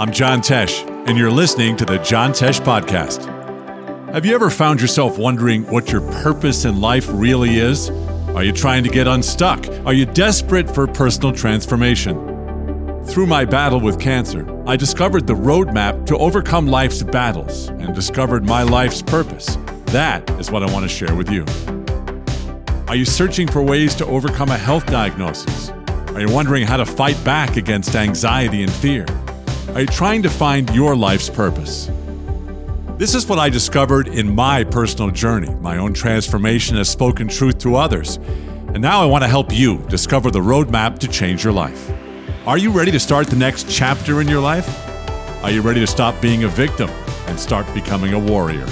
I'm John Tesh, and you're listening to the John Tesh Podcast. Have you ever found yourself wondering what your purpose in life really is? Are you trying to get unstuck? Are you desperate for personal transformation? Through my battle with cancer, I discovered the roadmap to overcome life's battles and discovered my life's purpose. That is what I want to share with you. Are you searching for ways to overcome a health diagnosis? Are you wondering how to fight back against anxiety and fear? Are you trying to find your life's purpose? This is what I discovered in my personal journey. My own transformation has spoken truth to others. And now I want to help you discover the roadmap to change your life. Are you ready to start the next chapter in your life? Are you ready to stop being a victim and start becoming a warrior?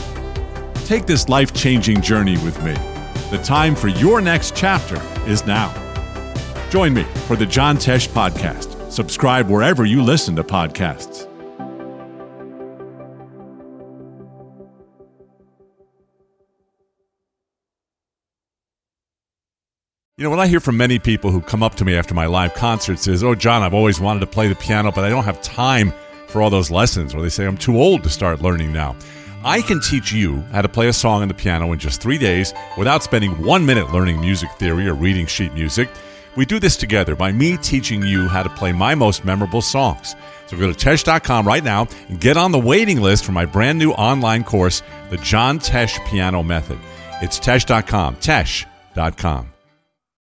Take this life changing journey with me. The time for your next chapter is now. Join me for the John Tesh Podcast. Subscribe wherever you listen to podcasts. You know, what I hear from many people who come up to me after my live concerts is, Oh, John, I've always wanted to play the piano, but I don't have time for all those lessons. Or they say, I'm too old to start learning now. I can teach you how to play a song on the piano in just three days without spending one minute learning music theory or reading sheet music. We do this together by me teaching you how to play my most memorable songs. So go to Tesh.com right now and get on the waiting list for my brand new online course, The John Tesh Piano Method. It's Tesh.com, Tesh.com.